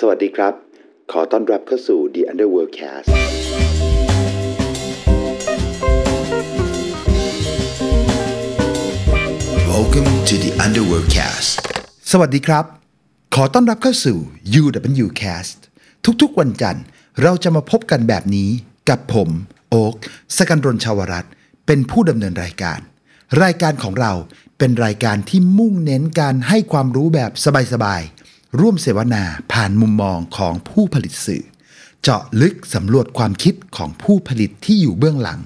สวัสดีครับ ขอต้อนรับเข้าสู่ The Underworld Cast Welcome to the Underworld Cast สวัสดีครับ ขอต้อนรับเข้าสู่ UWCast ทุกๆวันจันทร์เราจะมาพบกันแบบนี้กับผม โอ๊กสกันรนชาวรัตน์เป็นผู้ดำเนินรายการ รายการของเราเป็นรายการที่มุ่งเน้นการให้ความรู้แบบสบายๆ ร่วมเสวนาผ่านมุมมองของผู้ผลิตสื่อ เจาะลึกสำรวจความคิดของผู้ผลิตที่อยู่เบื้องหลัง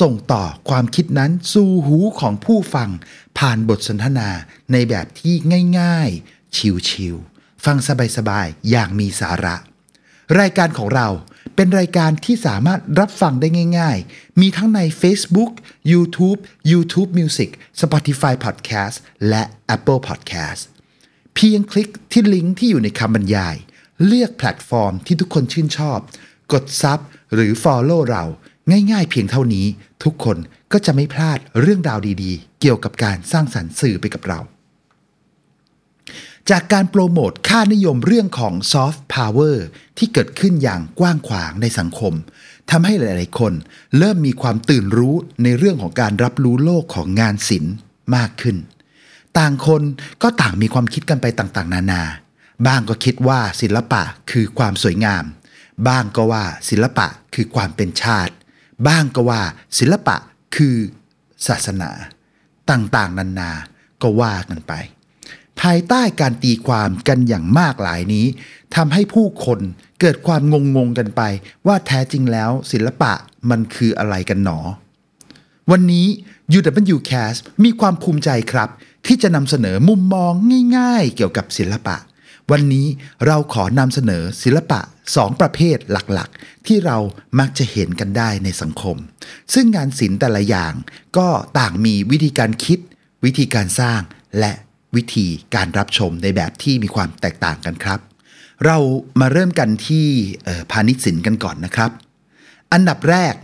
ส่งต่อความคิดนั้นสู่หูของผู้ฟัง ผ่านบทสนทนาในแบบที่ง่ายๆ ชิวๆฟังสบายๆ อย่างมีสาระ รายการของเราเป็นรายการที่สามารถรับฟังได้ง่าย ๆ มีทั้งใน Facebook YouTube YouTube Music Spotify Podcast และ Apple Podcast เพียงคลิกที่ลิงก์ที่อยู่ในคำบรรยาย เลือกแพลตฟอร์มที่ทุกคนชื่นชอบ กด sub หรือ Follow เราง่ายๆเพียงเท่านี้ทุกคนก็จะไม่พลาดเรื่องราวดีๆ เกี่ยวกับการสร้างสรรค์สื่อไปกับเรา จากการโปรโมทค่านิยมเรื่องของซอฟต์พาวเวอร์ที่เกิดขึ้นอย่างกว้างขวางในสังคมทำให้หลายๆ คน เริ่มมีความตื่นรู้ในเรื่องของการรับรู้โลกของงานศิลป์มากขึ้น ต่างคนก็ต่างมีความคิดกันไปต่างๆ นานา บ้างก็คิดว่าศิลปะคือความสวยงาม บ้างก็ว่าศิลปะคือความเป็นชาติ บ้างก็ว่าศิลปะคือศาสนา ต่างๆ นานาก็ว่ากันไป ภายใต้การตีความกันอย่างมากหลายนี้ทำให้ผู้คนเกิดความงงๆกันไป ว่าแท้จริงแล้วศิลปะมันคืออะไรกันหนอ วันนี้ UWCast มีความภูมิใจครับ ที่จะนำเสนอมุมมองง่ายๆ เกี่ยวกับศิลปะ วันนี้เราขอนำเสนอศิลปะสองประเภทหลักๆ ที่เรามักจะเห็นกันได้ในสังคม ซึ่งงานศิลป์แต่ละอย่างก็ต่างมีวิธีการคิด วิธีการสร้างและวิธีการรับชมในแบบที่มีความแตกต่างกันครับ เรามาเริ่มกันที่พาณิชย์ศิลป์กันก่อนนะครับ อันดับแรก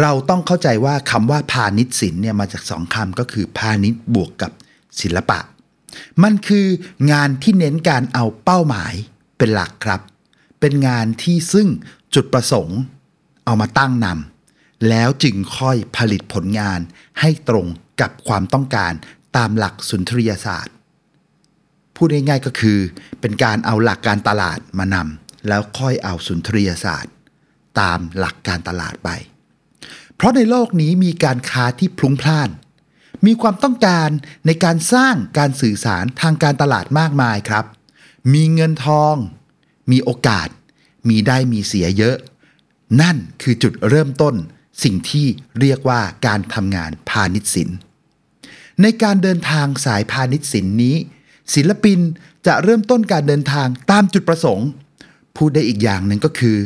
เราต้องเข้าใจว่าคำว่าพาณิชย์ศิลป์เนี่ยมาจากสองคำก็คือพาณิชย์บวกกับ ศิลปะ มันคืองานที่เน้นการเอาเป้าหมายเป็นหลักครับ เป็นงานที่ซึ่งจุดประสงค์ เอามาตั้งนำแล้วจึงค่อยผลิตผลงานให้ตรงกับความต้องการตามหลักสุนทรียศาสตร์ พูดง่ายๆก็คือ เป็นการเอาหลักการตลาดมานำแล้วค่อยเอาสุนทรียศาสตร์ ตามหลักการตลาดไป เพราะในโลกนี้มีการค้าที่พลุงพล่าน มีความต้องการในการสร้างการสื่อสารทางการตลาดมากมายครับ มีเงินทอง มีโอกาส มีได้มีเสียเยอะ นั่นคือจุดเริ่มต้นสิ่งที่เรียกว่าการทำงานพาณิชย์ศิลป์ในการเดินทางสายพาณิชย์ศิลป์นี้ ศิลปินจะเริ่มต้นการเดินทางตามจุดประสงค์ พูดได้อีกอย่างหนึ่งก็คือ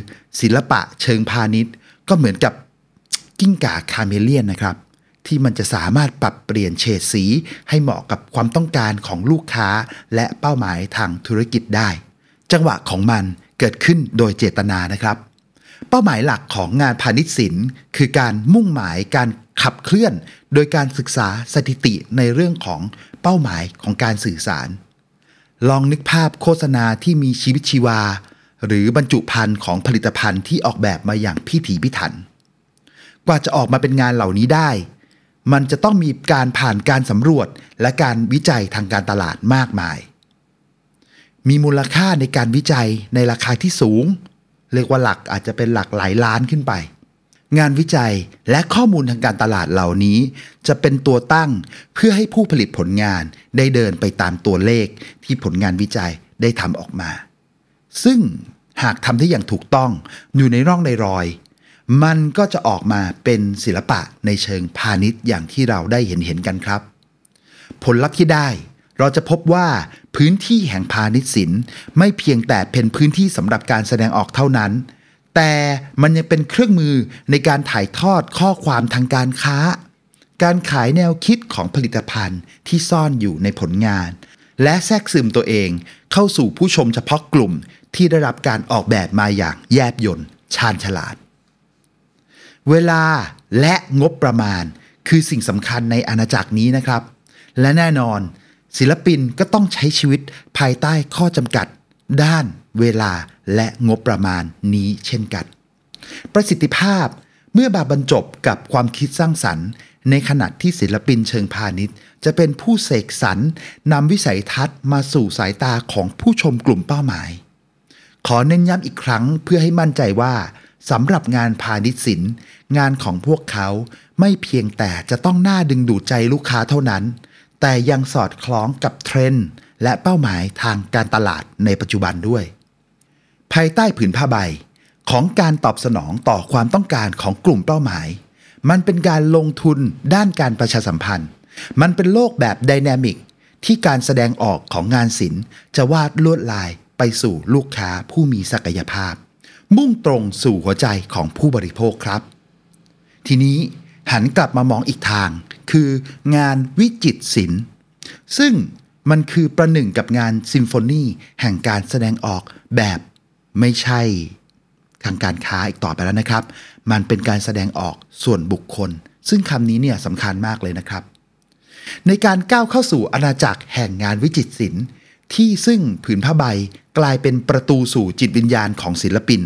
ศิลปะเชิงพาณิชย์ ก็เหมือนกับกิ้งก่าคาเมเลียนนะครับ ที่มันจะสามารถปรับเปลี่ยนเฉดสีให้เหมาะกับความต้องการของลูกค้า และเป้าหมายทางธุรกิจได้ จังหวะของมันเกิดขึ้นโดยเจตนานะครับ เป้าหมายหลักของงานพาณิชย์ศิลป์คือการมุ่งหมายการขับเคลื่อน โดยการศึกษาสถิติในเรื่องของเป้าหมายของการสื่อสาร ลองนึกภาพโฆษณาที่มีชีวิตชีวา หรือบรรจุภัณฑ์ของผลิตภัณฑ์ที่ออกแบบมาอย่างพิถีพิถัน กว่าจะออกมาเป็นงานเหล่านี้ได้ มันจะต้องมีการผ่านการสำรวจและการวิจัยทางการตลาดมากมาย มีมูลค่าในการวิจัยในราคาที่สูง เรียกว่าหลักอาจจะเป็นหลักหลายล้านขึ้นไป งานวิจัยและข้อมูลทางการตลาดเหล่านี้ จะเป็นตัวตั้งเพื่อให้ผู้ผลิตผลงานได้เดินไปตามตัวเลขที่ผลงานวิจัยได้ทำออกมา ซึ่งหากทำได้อย่างถูกต้องอยู่ในร่องในรอย มันก็จะออกมาเป็นศิลปะในเชิงพาณิชย์อย่างที่เราได้เห็นเห็นกันครับ ผลลัพธ์ที่ได้เราจะพบว่าพื้นที่แห่งพาณิชย์ศิลป์ไม่เพียงแต่เป็นพื้นที่สำหรับการแสดงออกเท่านั้น แต่มันยังเป็นเครื่องมือในการถ่ายทอดข้อความทางการค้า การขายแนวคิดของผลิตภัณฑ์ที่ซ่อนอยู่ในผลงาน และแทรกซึมตัวเองเข้าสู่ผู้ชมเฉพาะกลุ่มที่ได้รับการออกแบบมาอย่างแยบยลชาญฉลาด เวลาและงบประมาณ คือสิ่งสำคัญในอาณาจักรนี้นะครับ และแน่นอน ศิลปินก็ต้องใช้ชีวิตภายใต้ข้อจำกัด ด้านเวลาและงบประมาณนี้เช่นกัน ประสิทธิภาพเมื่อบาบรรจบกับความคิดสร้างสรรค์ ในขณะที่ศิลปินเชิงพาณิชย์ จะเป็นผู้เสกสรรนำวิสัยทัศน์มาสู่สายตาของผู้ชมกลุ่มเป้าหมาย ขอเน้นย้ำอีกครั้งเพื่อให้มั่นใจว่า สำหรับงานพาณิชย์ศิลป์งานของพวกเขาไม่เพียงแต่จะต้องน่าดึงดูดใจลูกค้าเท่านั้น แต่ยังสอดคล้องกับเทรนด์และเป้าหมายทางการตลาดในปัจจุบันด้วย ภายใต้ผืนผ้าใบ ของการตอบสนองต่อความต้องการของกลุ่มเป้าหมาย มันเป็นการลงทุนด้านการประชาสัมพันธ์ มันเป็นโลกแบบไดนามิกที่การแสดงออกของงานศิลป์จะวาดลวดลายไปสู่ลูกค้าผู้มีศักยภาพ มุ่งตรงสู่หัวใจของผู้บริโภคครับ ทีนี้หันกลับมามองอีกทาง คืองานวิจิตรศิลป์ซึ่งมันคือประหนึ่งกับงานซิมโฟนีแห่งการแสดงออกแบบไม่ใช่ทางการค้าอีกต่อไปแล้วนะครับ มันเป็นการแสดงออกส่วนบุคคล ซึ่งคำนี้เนี่ยสำคัญมากเลยนะครับ ในการก้าวเข้าสู่อาณาจักรแห่งงานวิจิตรศิลป์ ที่ซึ่งผืนผ้าใบกลายเป็นประตูสู่จิตวิญญาณของศิลปิน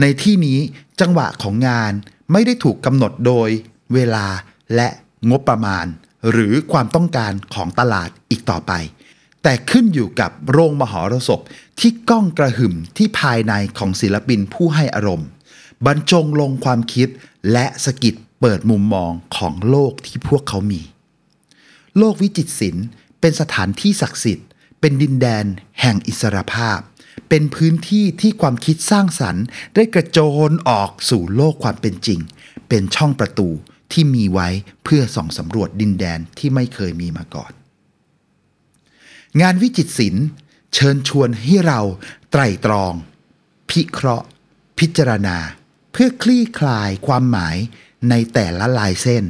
ในที่นี้จังหวะของงานไม่ได้ถูกกำหนดโดย เวลาและงบประมาณ หรือความต้องการของตลาดอีกต่อไป แต่ขึ้นอยู่กับโรงมหรสพที่ก้องกระหึ่มที่ภายในของศิลปินผู้ให้อารมณ์ บรรจงลงความคิดและสกิดเปิดมุมมองของโลกที่พวกเขามี โลกวิจิตรศิลป์เป็นสถานที่ศักดิ์สิทธิ์ เป็นดินแดนแห่งอิสรภาพ เป็นพื้นที่ที่ความคิดสร้างสรรค์ ได้กระโจนออกสู่โลกความเป็นจริง เป็นช่องประตูที่มีไว้เพื่อส่องสำรวจดินแดนที่ไม่เคยมีมาก่อน งานวิจิตรศิลป์เชิญชวนให้เราไตร่ตรอง พิเคราะห์ พิจารณา เพื่อคลี่คลายความหมายในแต่ละลายเส้น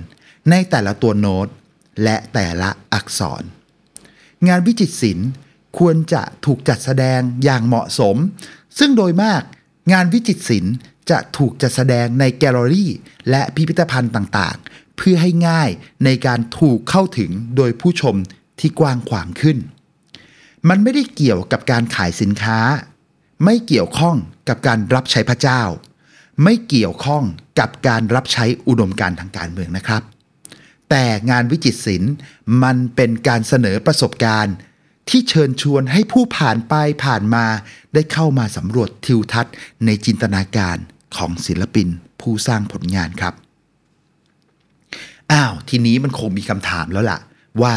ในแต่ละตัวโน้ต และแต่ละอักษร งานวิจิตรศิลป์ควรจะถูกจัดแสดงอย่างเหมาะสม ซึ่งโดยมากงานวิจิตรศิลป์จะถูกจัดแสดงในแกลเลอรี่ และพิพิธภัณฑ์ต่างๆ เพื่อให้ง่ายในการถูกเข้าถึงโดยผู้ชมที่กว้างขวางขึ้น มันไม่ได้เกี่ยวกับการขายสินค้า ไม่เกี่ยวข้องกับการรับใช้พระเจ้า ไม่เกี่ยวข้องกับการรับใช้อุดมการทางการเมืองนะครับ แต่งานวิจิตรศิลป์มันเป็นการเสนอประสบการณ์ ที่เชิญชวนให้ผู้ผ่านไปผ่านมาได้เข้ามาสำรวจทิวทัศน์ในจินตนาการของศิลปินผู้สร้างผลงานครับ อ้าว ทีนี้มันคงมีคำถามแล้วล่ะ ว่า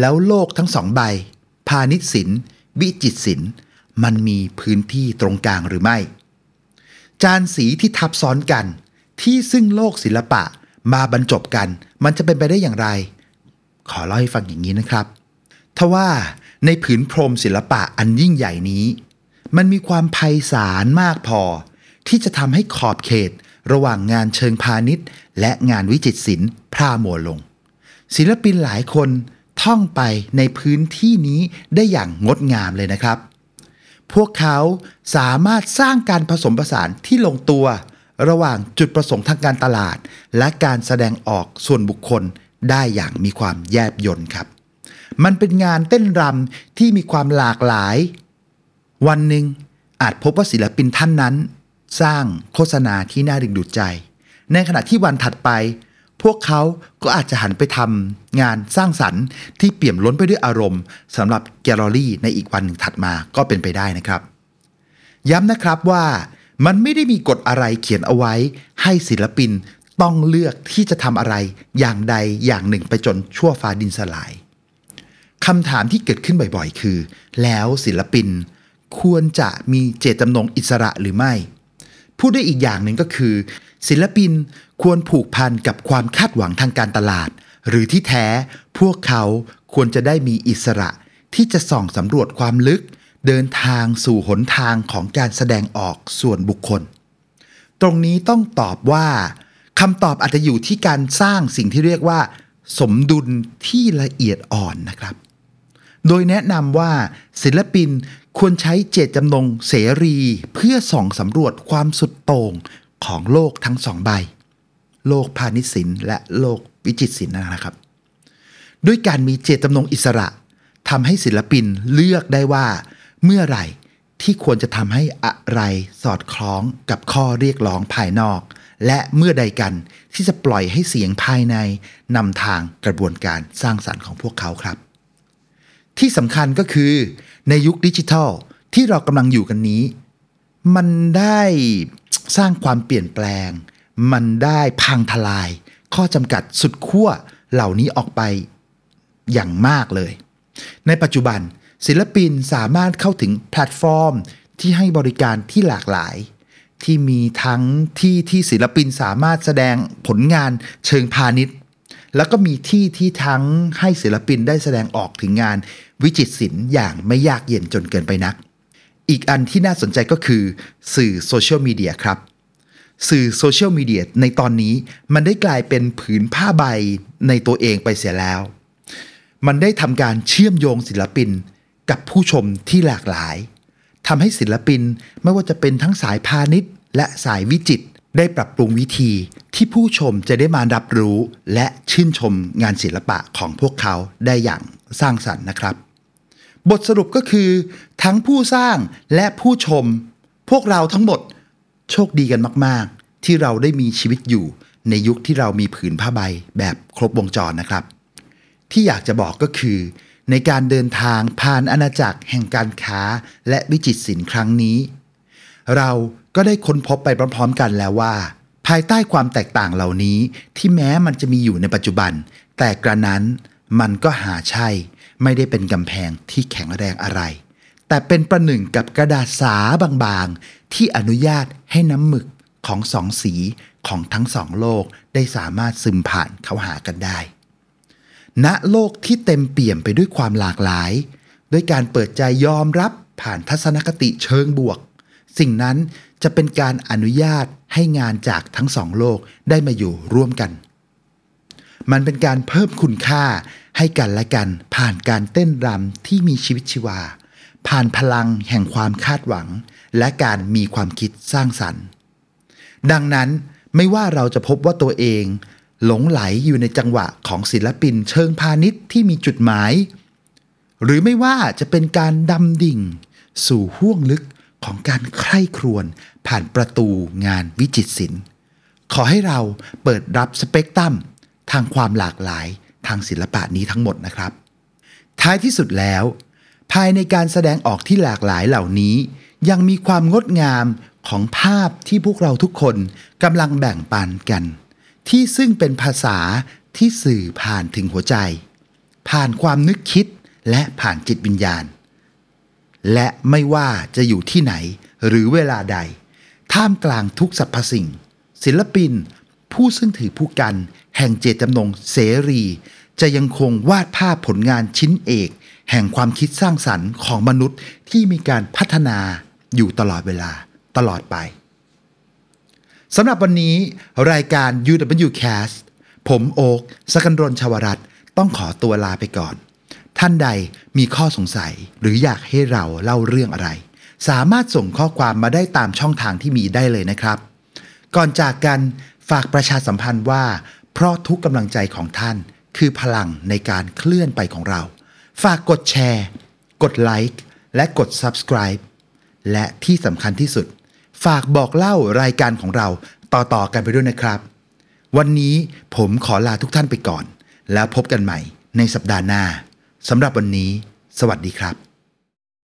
แล้วโลกทั้งสองใบ พาณิชย์ศิลป์วิจิตรศิลป์มันมีพื้นที่ตรงกลางหรือไม่ จานสีที่ทับซ้อนกันที่ซึ่งโลกศิลปะ มาบรรจบกัน มันจะเป็นไปได้อย่างไร ขอเล่าให้ฟังอย่างนี้นะครับทว่าในผืนพรมศิลปะอันยิ่งใหญ่นี้ มันมีความไพศาลมากพอ ที่จะทำให้ขอบเขตระหว่างงานเชิงพาณิชย์ และงานวิจิตรศิลป์พร่ามัวลง ศิลปินหลายคนท่องไปในพื้นที่นี้ได้อย่างงดงามเลยนะครับ พวกเขาสามารถสร้างการผสมผสานที่ลงตัว ระหว่างจุดประสงค์ทางการตลาด และการแสดงออกส่วนบุคคลได้อย่างมีความแยบยลครับ มันเป็นงานเต้นรำที่มีความหลากหลาย วันหนึ่งอาจพบว่าศิลปินท่านนั้น สร้างโฆษณาที่น่าดึงดูดใจ ในขณะที่วันถัดไป พวกเขาก็อาจจะหันไปทำงานสร้างสรรค์ที่เปี่ยมล้นไปด้วยอารมณ์สำหรับแกลเลอรี่ในอีกวันหนึ่งถัดมาก็เป็นไปได้นะครับ ย้ำนะครับว่า มันไม่ได้มีกฎอะไรเขียนเอาไว้ให้ศิลปินต้องเลือกที่จะทำอะไรอย่างใดอย่างหนึ่งไปจนชั่วฟ้าดินสลายคำถามที่เกิดขึ้นบ่อยๆ คือ แล้วศิลปินควรจะมีเจตจำนงอิสระหรือไม่ พูดได้อีกอย่างหนึ่งก็คือ ศิลปินควรผูกพันกับความคาดหวังทางการตลาด หรือที่แท้พวกเขาควรจะได้มีอิสระที่จะส่องสำรวจความลึก เดินทางสู่หนทางของการแสดงออกส่วนบุคคล ตรงนี้ต้องตอบว่าคำตอบอาจจะอยู่ที่การสร้างสิ่งที่เรียกว่า สมดุลที่ละเอียดอ่อนนะครับ โดยแนะนำว่าศิลปินควรใช้เจตจำนงเสรีเพื่อส่องสำรวจความสุดโต่งของโลกทั้งสองใบ โลกพาณิชย์ศิลป์และโลกวิจิตรศิลป์นะครับ ด้วยการมีเจตจำนงอิสระทำให้ศิลปินเลือกได้ว่า เมื่อไหร่ที่ควรจะทำให้อะไรสอดคล้องกับข้อเรียกร้องภายนอก และเมื่อใดกันที่จะปล่อยให้เสียงภายในนำทางกระบวนการสร้างสรรค์ของพวกเขาครับ ที่สำคัญก็คือ ในยุคดิจิทัลที่เรากำลังอยู่กันนี้ มันได้สร้างความเปลี่ยนแปลง มันได้พังทลาย ข้อจำกัดสุดขั้วเหล่านี้ออกไปอย่างมากเลย ในปัจจุบัน ศิลปินสามารถเข้าถึงแพลตฟอร์ม ที่ให้บริการที่หลากหลาย ที่มีทั้งที่ที่ศิลปินสามารถแสดงผลงานเชิงพาณิชย์ แล้วก็มีที่ที่ทั้งให้ศิลปินได้แสดงออกถึงงานวิจิตรศิลป์อย่างไม่ยากเย็นจนเกินไปนัก อีกอันที่น่าสนใจก็คือ สื่อโซเชียลมีเดียครับสื่อโซเชียลมีเดียในตอนนี้มันได้กลายเป็นผืนผ้าใบในตัวเองไปเสียแล้ว มันได้ทำการเชื่อมโยงศิลปิน กับผู้ชมที่หลากหลายทำให้ศิลปินไม่ว่าจะเป็นทั้งสายพาณิชย์ และสายวิจิตรได้ปรับปรุงวิธีที่ผู้ชมจะได้มารับรู้และชื่นชมงานศิลปะของพวกเขาได้อย่างสร้างสรรค์นะครับ บทสรุปก็คือ ทั้งผู้สร้างและผู้ชม พวกเราทั้งหมดโชคดีกันมาก ๆ ที่เราได้มีชีวิตอยู่ในยุคที่เรามีผืนผ้าใบแบบครบวงจรนะครับ ที่อยากจะบอกก็คือ ในการเดินทางผ่านอาณาจักรแห่งการค้าและวิจิตรศิลป์ครั้งนี้ เราก็ได้ค้นพบไปพร้อมๆกันแล้วว่า ภายใต้ความแตกต่างเหล่านี้ที่แม้มันจะมีอยู่ในปัจจุบัน แต่กระนั้นมันก็หาใช่ ไม่ได้เป็นกำแพงที่แข็งแรงอะไร แต่เป็นประหนึ่งกับกระดาษสาบางๆ ที่อนุญาตให้น้ำหมึกของสองสีของทั้งสองโลกได้สามารถซึมผ่านเข้าหากันได้ ณโลกที่เต็มเปี่ยมไปด้วยความหลากหลาย ด้วยการเปิดใจยอมรับผ่านทัศนคติเชิงบวก สิ่งนั้นจะเป็นการอนุญาตให้งานจากทั้งสองโลกได้มาอยู่ร่วมกัน มันเป็นการเพิ่มคุณค่าให้กันและกัน ผ่านการเต้นรำที่มีชีวิตชีวา ผ่านพลังแห่งความคาดหวัง และการมีความคิดสร้างสรรค์ ดังนั้นไม่ว่าเราจะพบว่าตัวเอง หลงไหลอยู่ในจังหวะของศิลปินเชิงพาณิชย์ที่มีจุดหมาย หรือไม่ว่าจะเป็นการดำดิ่ง สู่ห้วงลึกของการใคร่ครวญผ่านประตูงานวิจิตรศิลป์ ขอให้เราเปิดรับสเปกตรัมทางความหลากหลายทางศิลปะนี้ทั้งหมดนะครับ ท้ายที่สุดแล้ว ภายในการแสดงออกที่หลากหลายเหล่านี้ ยังมีความงดงามของภาพที่พวกเราทุกคนกำลังแบ่งปันกัน ที่ซึ่งเป็นภาษาที่สื่อผ่านถึงหัวใจ ผ่านความนึกคิดและผ่านจิตวิญญาณ และไม่ว่าจะอยู่ที่ไหนหรือเวลาใด ท่ามกลางทุกสรรพสิ่ง ศิลปิน ผู้ซึ่งถือผู้กัน แห่งเจตจำนงเสรี จะยังคงวาดภาพผลงานชิ้นเอก แห่งความคิดสร้างสรรค์ของมนุษย์ที่มีการพัฒนาอยู่ตลอดเวลาตลอดไป สำหรับวันนี้รายการ UWCast ผมโอ๊กสกันรนชาวรัตต้องขอตัวลาไปก่อน ท่านใดมีข้อสงสัยหรืออยากให้เราเล่าเรื่องอะไร สามารถส่งข้อความมาได้ตามช่องทางที่มีได้เลยนะครับ ก่อนจากกันฝากประชาสัมพันธ์ว่า เพราะทุกกำลังใจของท่าน คือพลังในการเคลื่อนไปของเรา ฝากกดแชร์ กดไลค์และกด Subscribe และที่สำคัญที่สุด ฝากบอกเล่ารายการของเราต่อๆกันไปด้วยนะครับ วันนี้ผมขอลาทุกท่านไปก่อน แล้วพบกันใหม่ในสัปดาห์หน้าสำหรับวันนี้ สวัสดีครับ